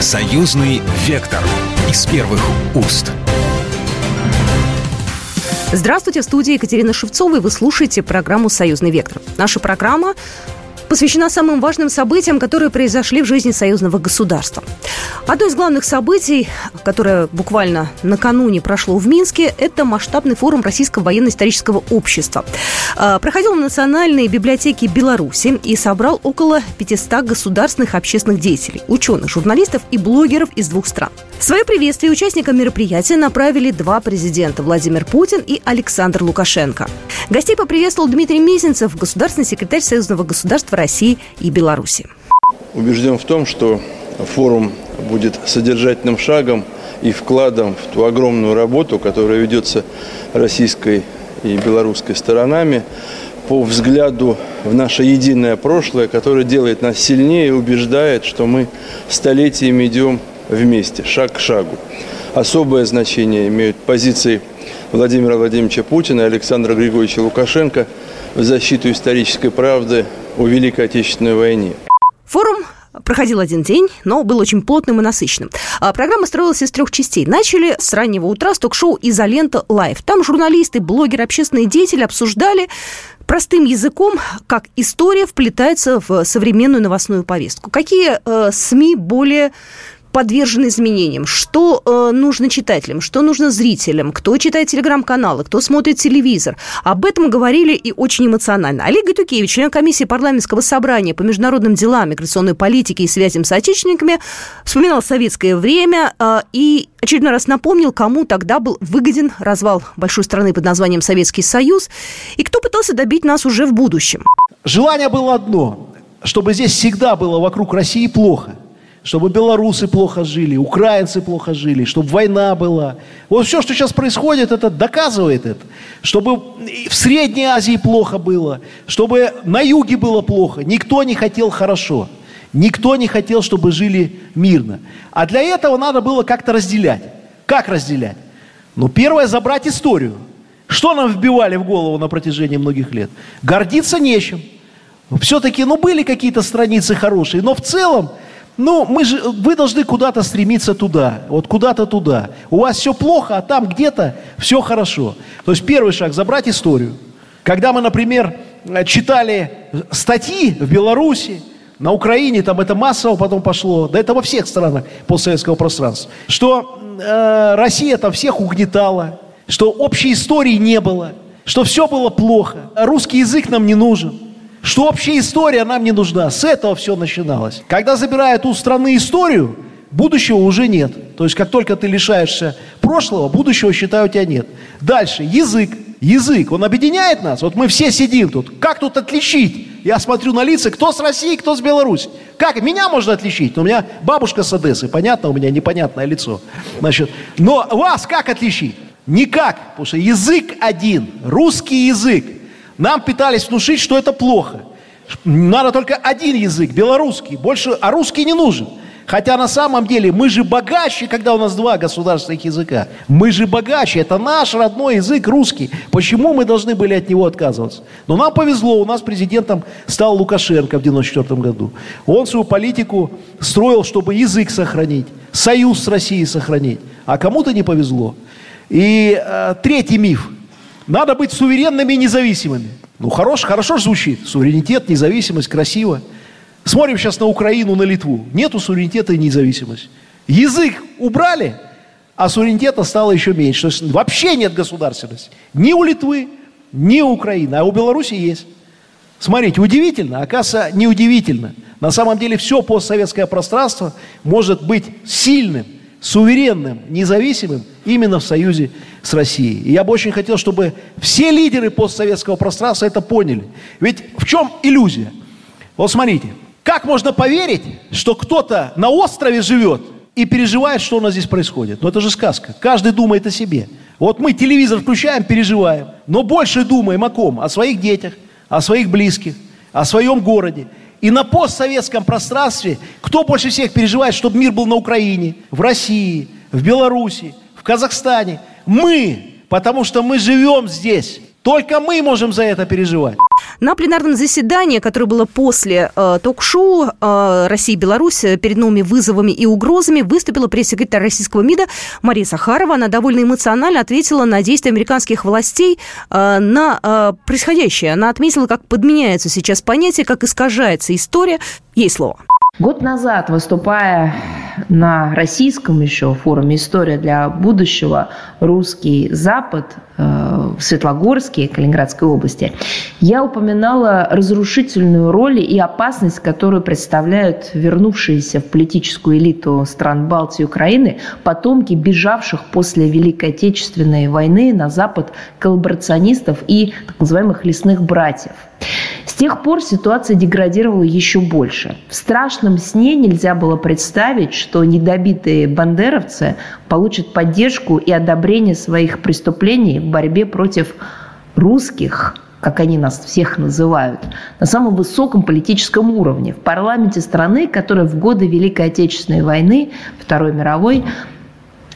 Союзный вектор из первых уст. Здравствуйте, в студии Екатерина Шевцова, и вы слушаете программу «Союзный вектор». Наша программа посвящена самым важным событиям, которые произошли в жизни союзного государства. Одно из главных событий, которое буквально накануне прошло в Минске, это масштабный форум Российского военно-исторического общества. А, проходил в Национальной библиотеке Беларуси и собрал около 500 государственных общественных деятелей, ученых, журналистов и блогеров из двух стран. Свое приветствие участникам мероприятия направили два президента – Владимир Путин и Александр Лукашенко. Гостей поприветствовал Дмитрий Мезенцев, государственный секретарь Союзного государства России и Беларуси. Убежден в том, что форум будет содержательным шагом и вкладом в ту огромную работу, которая ведется российской и белорусской сторонами по взгляду в наше единое прошлое, которое делает нас сильнее и убеждает, что мы столетиями идем вместе, шаг к шагу. Особое значение имеют позиции Владимира Владимировича Путина и Александра Григорьевича Лукашенко в защиту исторической правды о Великой Отечественной войне. Форум проходил один день, но был очень плотным и насыщенным. А программа строилась из трех частей. Начали с раннего утра с ток-шоу «Изолента Лайв». Там журналисты, блогеры, общественные деятели обсуждали простым языком, как история вплетается в современную новостную повестку. Какие э, СМИ более подвержены изменениям, что э, нужно читателям, что нужно зрителям, кто читает телеграм-каналы, кто смотрит телевизор. Об этом говорили и очень эмоционально. Олег Гатукевич, член комиссии парламентского собрания по международным делам, миграционной политике и связям с отечественниками, вспоминал советское время э, и очередной раз напомнил, кому тогда был выгоден развал большой страны под названием Советский Союз и кто пытался добить нас уже в будущем. Желание было одно, чтобы здесь всегда было вокруг России плохо – чтобы белорусы плохо жили, украинцы плохо жили, чтобы война была. Вот все, что сейчас происходит, это доказывает это. Чтобы в Средней Азии плохо было, чтобы на юге было плохо. Никто не хотел хорошо. Никто не хотел, чтобы жили мирно. А для этого надо было как-то разделять. Как разделять? Ну, первое, забрать историю. Что нам вбивали в голову на протяжении многих лет? Гордиться нечем. Все-таки, ну, были какие-то страницы хорошие, но в целом ну, мы же, вы должны куда-то стремиться туда, вот куда-то туда. У вас все плохо, а там где-то все хорошо. То есть первый шаг – забрать историю. Когда мы, например, читали статьи в Беларуси, на Украине, там это массово потом пошло, да это во всех странах постсоветского пространства, что э, Россия там всех угнетала, что общей истории не было, что все было плохо, русский язык нам не нужен – что общая история нам не нужна. С этого все начиналось. Когда забирают у страны историю, будущего уже нет. То есть, как только ты лишаешься прошлого, будущего, считаю, у тебя нет. Дальше, язык. Язык, он объединяет нас. Вот мы все сидим тут. Как тут отличить? Я смотрю на лица, кто с России, кто с Беларуси. Как? Меня можно отличить. Но у меня бабушка с Одессы. Понятно, у меня непонятное лицо. Значит, но вас как отличить? Никак. Потому что язык один. Русский язык. Нам пытались внушить, что это плохо. Надо только один язык, белорусский. Больше, а русский не нужен. Хотя на самом деле мы же богаче, когда у нас два государственных языка. Мы же богаче, это наш родной язык русский. Почему мы должны были от него отказываться? Но нам повезло, у нас президентом стал Лукашенко в 1994 году. Он свою политику строил, чтобы язык сохранить, союз с Россией сохранить. А кому-то не повезло. И э, третий миф – надо быть суверенными и независимыми. Ну, хорош, хорошо звучит. Суверенитет, независимость, красиво. Смотрим сейчас на Украину, на Литву. Нету суверенитета и независимости. Язык убрали, а суверенитета стало еще меньше. То есть вообще нет государственности. Ни у Литвы, ни у Украины. А у Беларуси есть. Смотрите, удивительно, оказывается, неудивительно. На самом деле все постсоветское пространство может быть сильным, суверенным, независимым именно в союзе с Россией. И я бы очень хотел, чтобы все лидеры постсоветского пространства это поняли. Ведь в чем иллюзия? Вот смотрите, как можно поверить, что кто-то на острове живет и переживает, что у нас здесь происходит? Ну это же сказка. Каждый думает о себе. Вот мы телевизор включаем, переживаем, но больше думаем о ком? О своих детях, о своих близких, о своем городе. И на постсоветском пространстве кто больше всех переживает, чтобы мир был на Украине, в России, в Беларуси, в Казахстане? Мы, потому что мы живем здесь. Только мы можем за это переживать. На пленарном заседании, которое было после э, ток-шоу э, «Россия и Беларусь» перед новыми вызовами и угрозами, выступила пресс-секретарь российского МИДа Мария Сахарова. Она довольно эмоционально ответила на действия американских властей, э, на э, происходящее. Она отметила, как подменяются сейчас понятия, как искажается история. Ей слово. Год назад, выступая на российском еще форуме «История для будущего. Русский Запад» э, в Светлогорске, Калининградской области, я упоминала разрушительную роль и опасность, которую представляют вернувшиеся в политическую элиту стран Балтии и Украины потомки бежавших после Великой Отечественной войны на Запад коллаборационистов и так называемых лесных братьев – с тех пор ситуация деградировала еще больше. В страшном сне нельзя было представить, что недобитые бандеровцы получат поддержку и одобрение своих преступлений в борьбе против русских, как они нас всех называют, на самом высоком политическом уровне, в парламенте страны, которая в годы Великой Отечественной войны, Второй мировой,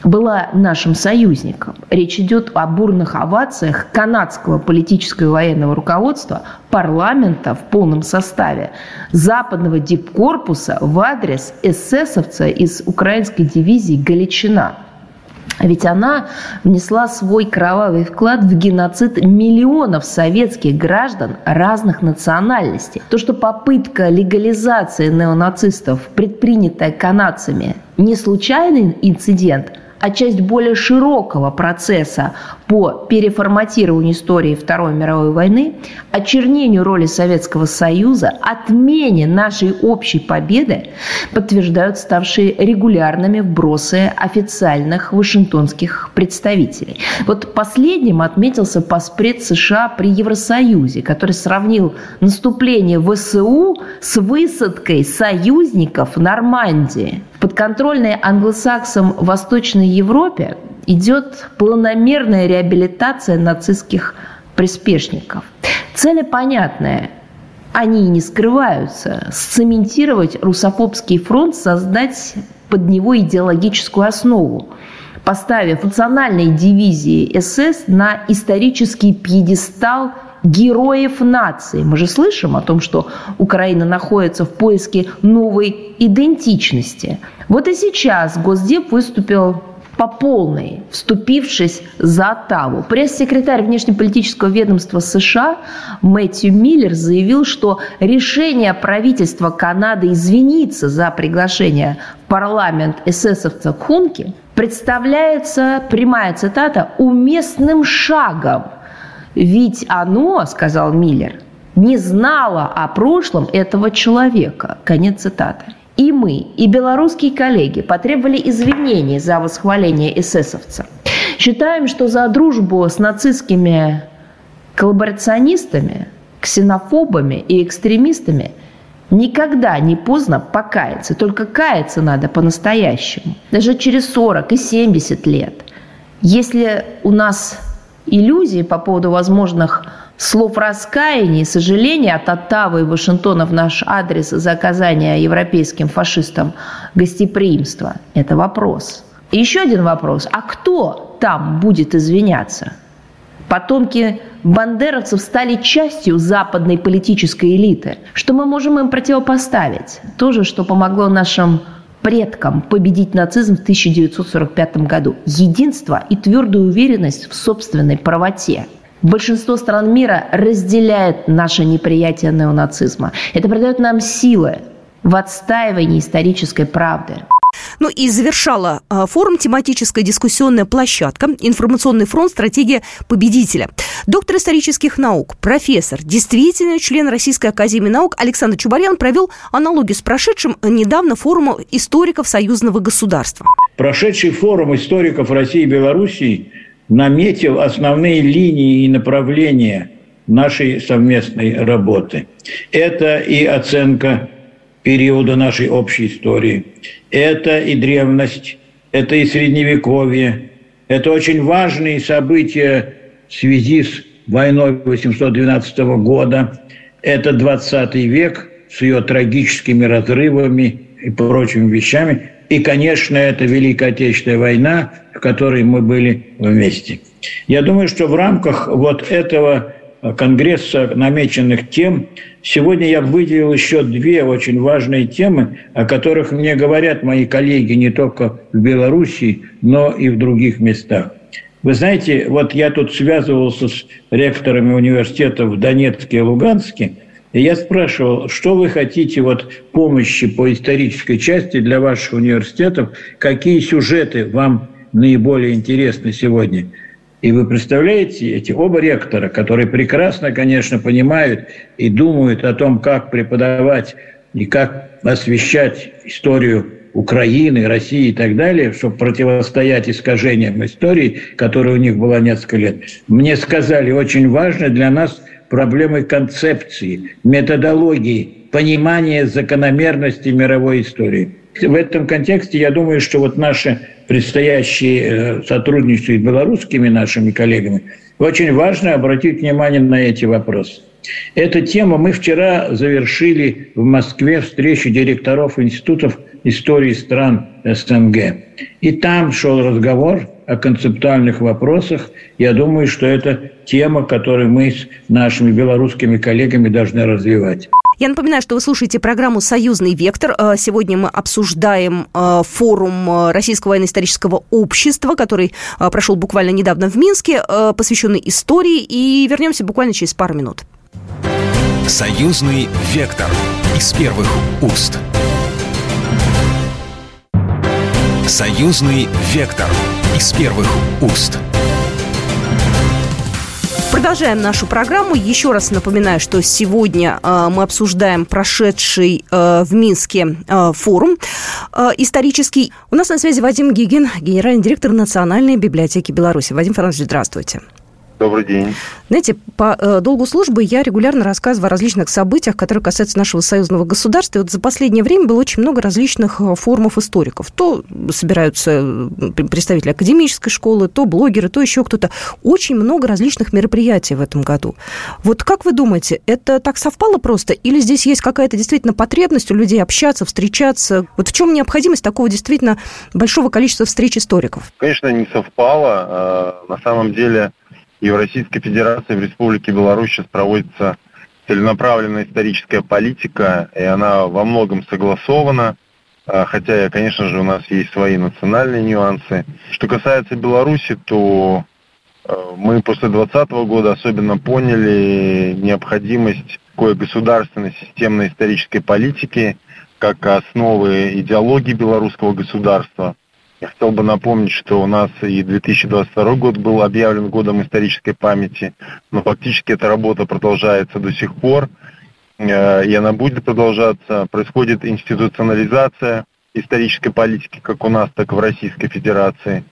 была нашим союзником. Речь идет о бурных овациях канадского политического и военного руководства, парламента в полном составе, западного дипкорпуса в адрес эсэсовца из украинской дивизии «Галичина». Ведь она внесла свой кровавый вклад в геноцид миллионов советских граждан разных национальностей. То, что попытка легализации неонацистов, предпринятая канадцами, не случайный инцидент – а часть более широкого процесса по переформатированию истории Второй мировой войны, очернению роли Советского Союза, отмене нашей общей победы подтверждают ставшие регулярными вбросы официальных вашингтонских представителей. Вот последним отметился поспред США при Евросоюзе, который сравнил наступление ВСУ с высадкой союзников Нормандии. В подконтрольной англосаксам Восточной Европе идет планомерная реабилитация нацистских приспешников. Цели понятные. Они не скрываются. Сцементировать русофобский фронт, создать под него идеологическую основу поставив национальные дивизии СС на исторический пьедестал героев нации. Мы же слышим о том, что Украина находится в поиске новой идентичности. Вот и сейчас Госдеп выступил по полной, вступившись за Оттаву. Пресс-секретарь внешнеполитического ведомства США Мэтью Миллер заявил, что решение правительства Канады извиниться за приглашение в парламент эсэсовца Хунки представляется, прямая цитата, уместным шагом. Ведь оно, сказал Миллер, не знало о прошлом этого человека. Конец цитаты. И мы, и белорусские коллеги потребовали извинений за восхваление эсэсовца. Считаем, что за дружбу с нацистскими коллаборационистами, ксенофобами и экстремистами никогда не поздно покаяться. Только каяться надо по-настоящему. Даже через 40 и 70 лет. Если у нас иллюзии по поводу возможных слов раскаяния и сожаления от Оттавы и Вашингтона в наш адрес за оказание европейским фашистам гостеприимства – это вопрос. И еще один вопрос. А кто там будет извиняться? Потомки бандеровцев стали частью западной политической элиты. Что мы можем им противопоставить? То же, что помогло нашим предкам победить нацизм в 1945 году. Единство и твердую уверенность в собственной правоте – Большинство стран мира разделяет наше неприятие неонацизма. Это придает нам силы в отстаивании исторической правды. Ну и завершала а, форум тематическая дискуссионная площадка «Информационный фронт. Стратегия победителя». Доктор исторических наук, профессор, действительно член Российской академии наук Александр Чубарян провел аналогию с прошедшим недавно форумом историков союзного государства. Прошедший форум историков России и Белоруссии наметил основные линии и направления нашей совместной работы. Это и оценка периода нашей общей истории, это и древность, это и средневековье, это очень важные события в связи с войной 812 года, это 20 век с ее трагическими разрывами и прочими вещами, и, конечно, это Великая Отечественная война, в которой мы были вместе. Я думаю, что в рамках вот этого Конгресса намеченных тем, сегодня я выделил еще две очень важные темы, о которых мне говорят мои коллеги не только в Беларуси, но и в других местах. Вы знаете, вот я тут связывался с ректорами университетов в Донецке и Луганске, я спрашивал, что вы хотите вот помощи по исторической части для ваших университетов, какие сюжеты вам наиболее интересны сегодня – и вы представляете, эти оба ректора, которые прекрасно, конечно, понимают и думают о том, как преподавать и как освещать историю Украины, России и так далее, чтобы противостоять искажениям истории, которая у них была несколько лет. Мне сказали, очень важно для нас проблемы концепции, методологии, понимания закономерности мировой истории. В этом контексте я думаю, что вот наше предстоящее э, сотрудничество с белорусскими нашими коллегами, очень важно обратить внимание на эти вопросы. Эта тема мы вчера завершили в Москве встречу директоров институтов истории стран СНГ. И там шел разговор о концептуальных вопросах. Я думаю, что это тема, которую мы с нашими белорусскими коллегами должны развивать. Я напоминаю, что вы слушаете программу «Союзный вектор». Э, сегодня мы обсуждаем э, форум э, Российского военно-исторического общества, который прошел буквально недавно в Минске, посвященный истории. И вернемся буквально через пару минут. «Союзный вектор» из первых уст. «Союзный вектор» из первых уст. Продолжаем нашу программу. Еще раз напоминаю, что сегодня э, мы обсуждаем прошедший э, в Минске э, форум исторический. У нас на связи Вадим Гигин, генеральный директор Национальной библиотеки Беларуси. Вадим Францович, здравствуйте. Добрый день. Знаете, по э, долгу службы я регулярно рассказываю о различных событиях, которые касаются нашего союзного государства. И вот за последнее время было очень много различных э, форумов историков. То собираются э, представители академической школы, то блогеры, то еще кто-то. Очень много различных мероприятий в этом году. Вот как вы думаете, это так совпало просто? Или здесь есть какая-то действительно потребность у людей общаться, встречаться? Вот в чем необходимость такого действительно большого количества встреч историков? Конечно, не совпало. На самом деле и в Российской Федерации, в Республике Беларусь сейчас проводится целенаправленная историческая политика, и она во многом согласована, а, хотя, конечно же, у нас есть свои национальные нюансы. Что касается Беларуси, то а, мы после 2020 года особенно поняли необходимость такой государственной системной исторической политики, как основы идеологии белорусского государства – я хотел бы напомнить, что у нас и 2022 год был объявлен годом исторической памяти, но фактически эта работа продолжается до сих пор, э, и она будет продолжаться. Происходит институционализация исторической политики как у нас, так и в Российской Федерации.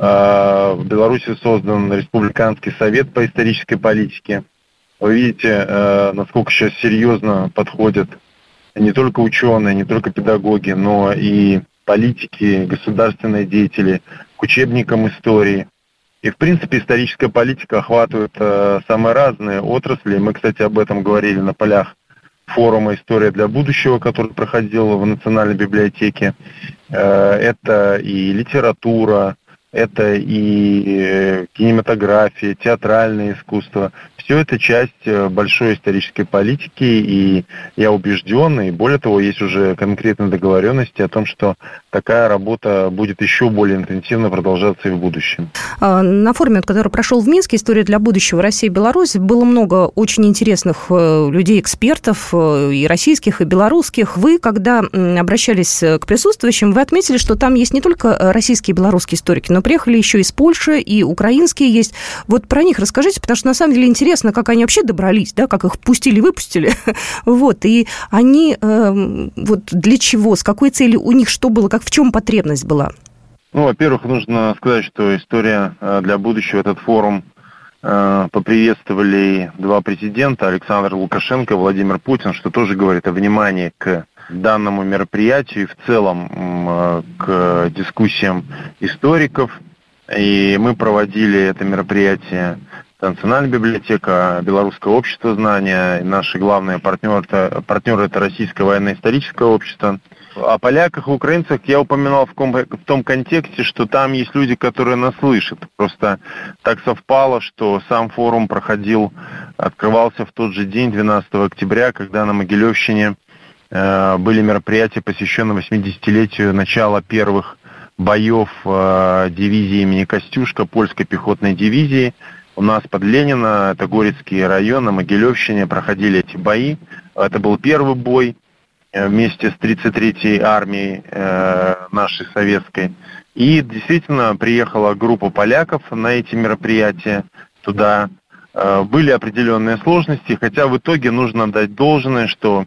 Э, в Беларуси создан Республиканский совет по исторической политике. Вы видите, э, насколько сейчас серьезно подходят не только ученые, не только педагоги, но и политики, государственные деятели, к учебникам истории. И, в принципе, историческая политика охватывает э, самые разные отрасли. Мы, кстати, об этом говорили на полях форума «История для будущего», который проходил в Национальной библиотеке. Э, это и литература, это и э, кинематография, театральное искусство. Все это часть э, большой исторической политики, и я убежден, и более того, есть уже конкретные договоренности о том, что такая работа будет еще более интенсивно продолжаться и в будущем. А, на форуме, который прошел в Минске, «История для будущего России и Беларусь», было много очень интересных э, людей, экспертов, и российских, и белорусских. Вы, когда обращались к присутствующим, вы отметили, что там есть не только российские и белорусские историки, но приехали еще из Польши, и украинские есть. Вот про них расскажите, потому что на самом деле интересно, как они вообще добрались, да, как их пустили-выпустили. вот, и они э, вот для чего, с какой целью у них что было, как в чем потребность была? Ну, во-первых, нужно сказать, что история э, для будущего, этот форум э, поприветствовали два президента, Александр Лукашенко и Владимир Путин, что тоже говорит о внимании к данному мероприятию и в целом э, к дискуссиям историков. И мы проводили это мероприятие Национальная библиотека, Белорусское общество знания, наши главные партнеры, партнеры это Российское военно-историческое общество. О поляках и украинцах я упоминал в, ком- в том контексте, что там есть люди, которые нас слышат. Просто так совпало, что сам форум проходил, открывался в тот же день, 12 октября, когда на Могилевщине э, были мероприятия, посвященные 80-летию начала первых боев э, дивизии имени Костюшка, польской пехотной дивизии. У нас под Ленина, это Горецкий район, на Могилевщине проходили эти бои. Это был первый бой вместе с 33-й армией э, нашей советской. И действительно приехала группа поляков на эти мероприятия туда. Э, были определенные сложности, хотя в итоге нужно дать должное, что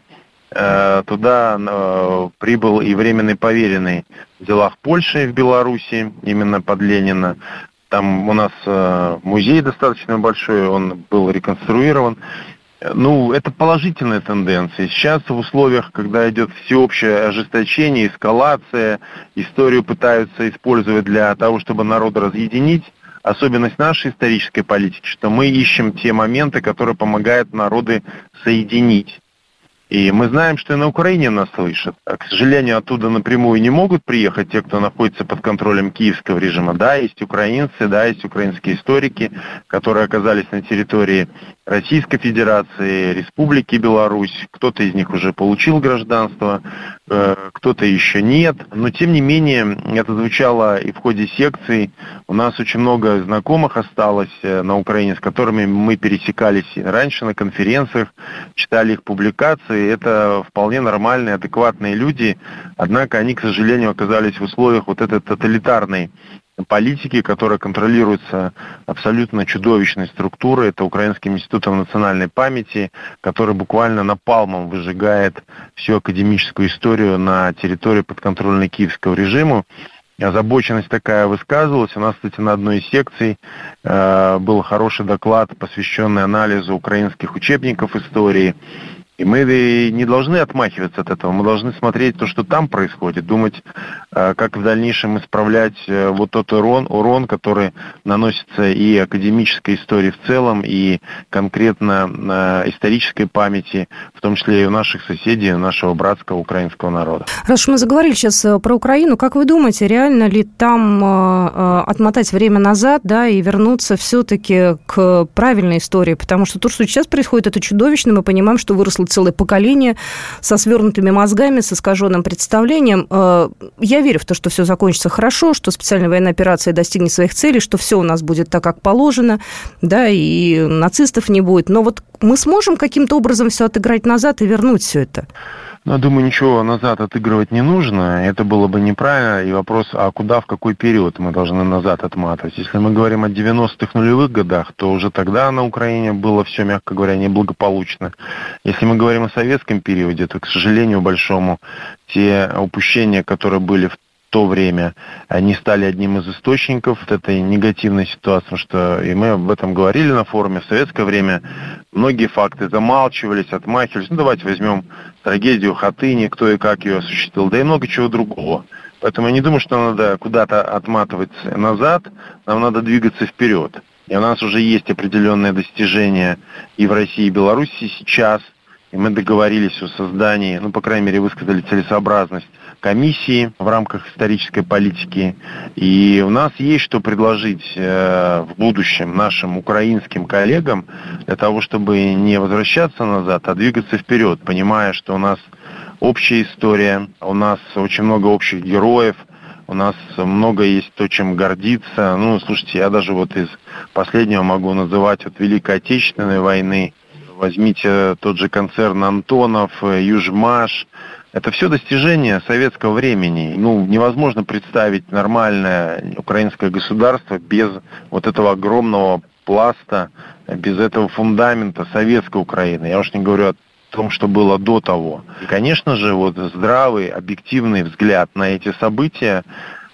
Э, туда э, прибыл и временный поверенный в делах Польши в Беларуси, именно под Ленина. Там у нас э, музей достаточно большой, он был реконструирован. Ну, это положительная тенденция. Сейчас в условиях, когда идет всеобщее ожесточение, эскалация, историю пытаются использовать для того, чтобы народа разъединить, особенность нашей исторической политики, что мы ищем те моменты, которые помогают народы соединить. И мы знаем, что и на Украине нас слышат. А, к сожалению, оттуда напрямую не могут приехать те, кто находится под контролем киевского режима. Да, есть украинцы, да, есть украинские историки, которые оказались на территории Российской Федерации, Республики Беларусь. Кто-то из них уже получил гражданство, э, кто-то еще нет. Но, тем не менее, это звучало и в ходе секций. У нас очень много знакомых осталось э, на Украине, с которыми мы пересекались раньше на конференциях, читали их публикации это вполне нормальные, адекватные люди, однако они, к сожалению, оказались в условиях вот этой тоталитарной политики, которая контролируется абсолютно чудовищной структурой. Это Украинским институтом национальной памяти, который буквально напалмом выжигает всю академическую историю на территории подконтрольной киевского режима. Озабоченность такая высказывалась. У нас, кстати, на одной из секций э, был хороший доклад, посвященный анализу украинских учебников истории. И мы не должны отмахиваться от этого, мы должны смотреть то, что там происходит, думать, э, как в дальнейшем исправлять э, вот тот урон, урон, который наносится и академической истории в целом, и конкретно э, исторической памяти, в том числе и у наших соседей, нашего братского украинского народа. Раз мы заговорили сейчас про Украину, как вы думаете, реально ли там отмотать время назад, да, и вернуться все-таки к правильной истории? Потому что то, что сейчас происходит, это чудовищно, мы понимаем, что выросло целое поколение со свернутыми мозгами, с искаженным представлением. Э, я верю в то, что все закончится хорошо, что специальная военная операция достигнет своих целей, что все у нас будет так, как положено, да, и нацистов не будет. Но вот мы сможем каким-то образом все отыграть назад и вернуть все это? Ну, думаю, ничего назад отыгрывать не нужно. Это было бы неправильно. И вопрос, а куда, в какой период мы должны назад отматывать? Если мы говорим о 90-х нулевых годах, то уже тогда на Украине было все, мягко говоря, неблагополучно. Если мы говорим о советском периоде, то, к сожалению, большому, те упущения, которые были в то время они стали одним из источников этой негативной ситуации, что и мы об этом говорили на форуме в советское время, многие факты замалчивались, отмахивались. Ну, давайте возьмем трагедию Хатыни, кто и как ее осуществил, да и много чего другого. Поэтому я не думаю, что надо куда-то отматывать назад, нам надо двигаться вперед. И у нас уже есть определенные достижения и в России, и в Беларуси сейчас, и мы договорились о создании, ну, по крайней мере, высказали целесообразность комиссии в рамках исторической политики. И у нас есть что предложить э, в будущем нашим украинским коллегам для того, чтобы не возвращаться назад, а двигаться вперед, понимая, что у нас общая история, у нас очень много общих героев, у нас много есть то, чем гордиться. Ну, слушайте, я даже вот из последнего могу называть вот Великой Отечественной войны. Возьмите тот же концерн Антонов, Южмаш, это все достижения советского времени. Ну, невозможно представить нормальное украинское государство без вот этого огромного пласта, без этого фундамента советской Украины. Я уж не говорю о том, что было до того. И, конечно же, вот здравый, объективный взгляд на эти события,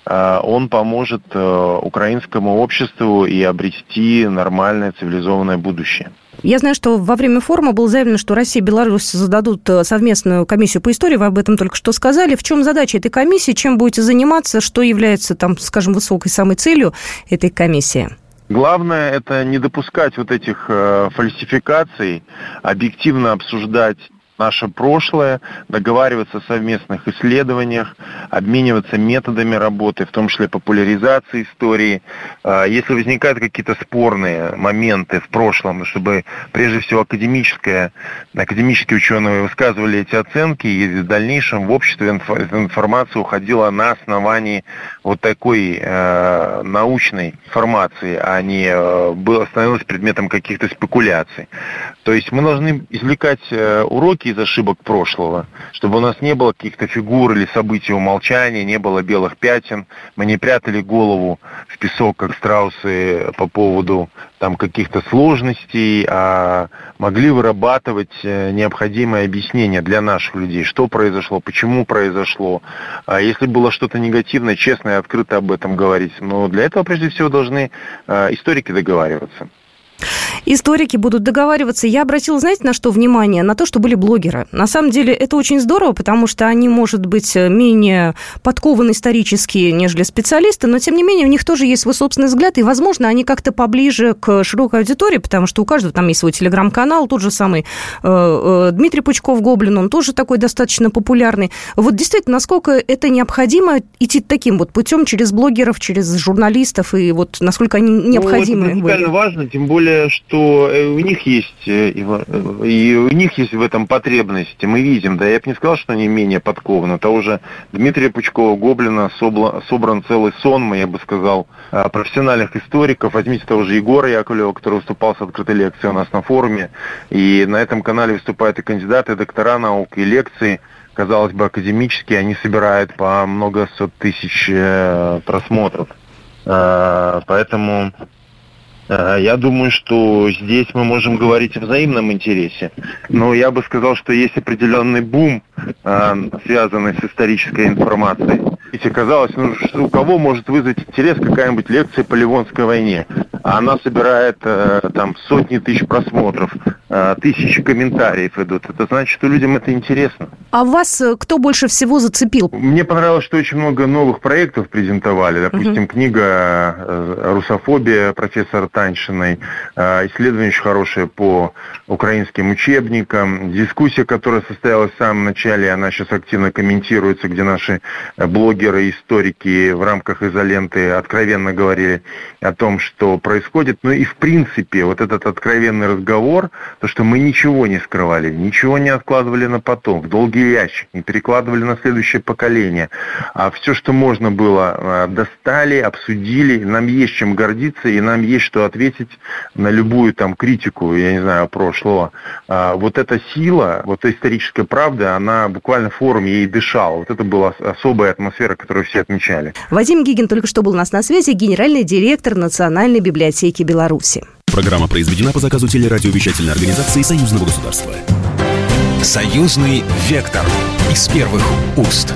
э, он поможет э, украинскому обществу и обрести нормальное цивилизованное будущее. Я знаю, что во время форума было заявлено, что Россия и Беларусь зададут э, совместную комиссию по истории. Вы об этом только что сказали. В чем задача этой комиссии? Чем будете заниматься? Что является, там, скажем, высокой самой целью этой комиссии? Главное это не допускать вот этих э, фальсификаций, объективно обсуждать наше прошлое, договариваться о совместных исследованиях, обмениваться методами работы, в том числе популяризации истории. А, если возникают какие-то спорные моменты в прошлом, чтобы прежде всего академическое, академические ученые высказывали эти оценки, и в дальнейшем в обществе информация уходила на основании вот такой э, научной информации, а не э, становилась предметом каких-то спекуляций. То есть мы должны извлекать э, уроки из ошибок прошлого, чтобы у нас не было каких-то фигур или событий умолчания, не было белых пятен, мы не прятали голову в песок, как страусы, по поводу там каких-то сложностей, а могли вырабатывать э, необходимое объяснение для наших людей, что произошло, почему произошло. А если было что-то негативное, честно и открыто об этом говорить. Но для этого прежде всего должны э, историки договариваться. Историки будут договариваться. Я обратила, знаете, на что внимание? На то, что были блогеры. На самом деле это очень здорово, потому что они, может быть, менее подкованы исторически, нежели специалисты, но, тем не менее, у них тоже есть свой собственный взгляд, и, возможно, они как-то поближе к широкой аудитории, потому что у каждого там есть свой телеграм-канал, тот же самый э, э, Дмитрий Пучков-Гоблин, он тоже такой достаточно популярный. Вот действительно, насколько это необходимо идти таким вот путем через блогеров, через журналистов, и вот насколько они необходимы ну, это принципиально важно, тем более, что что э, у них есть э, э, и у них есть в этом потребности. Мы видим, да, я бы не сказал, что они менее подкованы. То уже Дмитрия Пучкова, Гоблина собран целый сон, я бы сказал, профессиональных историков. Возьмите того же Егора Яковлева, который выступал с открытой лекцией у нас на форуме. И на этом канале выступают и кандидаты, и доктора наук, и лекции казалось бы, академические, они собирают по много сот тысяч просмотров. Поэтому я думаю, что здесь мы можем говорить о взаимном интересе. Но я бы сказал, что есть определенный бум, а, связанный с исторической информацией. Ведь казалось, ну, у кого может вызвать интерес какая-нибудь лекция по Ливонской войне? А она собирает э, там сотни тысяч просмотров, э, тысячи комментариев идут. Это значит, что людям это интересно. А вас э, кто больше всего зацепил? Мне понравилось, что очень много новых проектов презентовали. Допустим, угу. книга «Русофобия» профессора Таньшиной, исследование очень хорошее по украинским учебникам, дискуссия, которая состоялась в самом начале, она сейчас активно комментируется, где наши блогеры, историки в рамках изоленты откровенно говорили о том, что происходит. Ну и в принципе вот этот откровенный разговор, то, что мы ничего не скрывали, ничего не откладывали на потом, в долгий ящик, не перекладывали на следующее поколение, а все, что можно было, а, достали, обсудили, нам есть чем гордиться и нам есть что ответить на любую там критику, я не знаю, прошлого. А, вот эта сила, вот историческая правда, она буквально в форуме ей дышала. Вот это была особая атмосфера, которую все отмечали. Вадим Гигин только что был у нас на связи, генеральный директор Национальной библиотеки библиотеки Беларуси. Программа произведена по заказу телерадиовещательной организации Союзного государства. Союзный вектор из первых уст.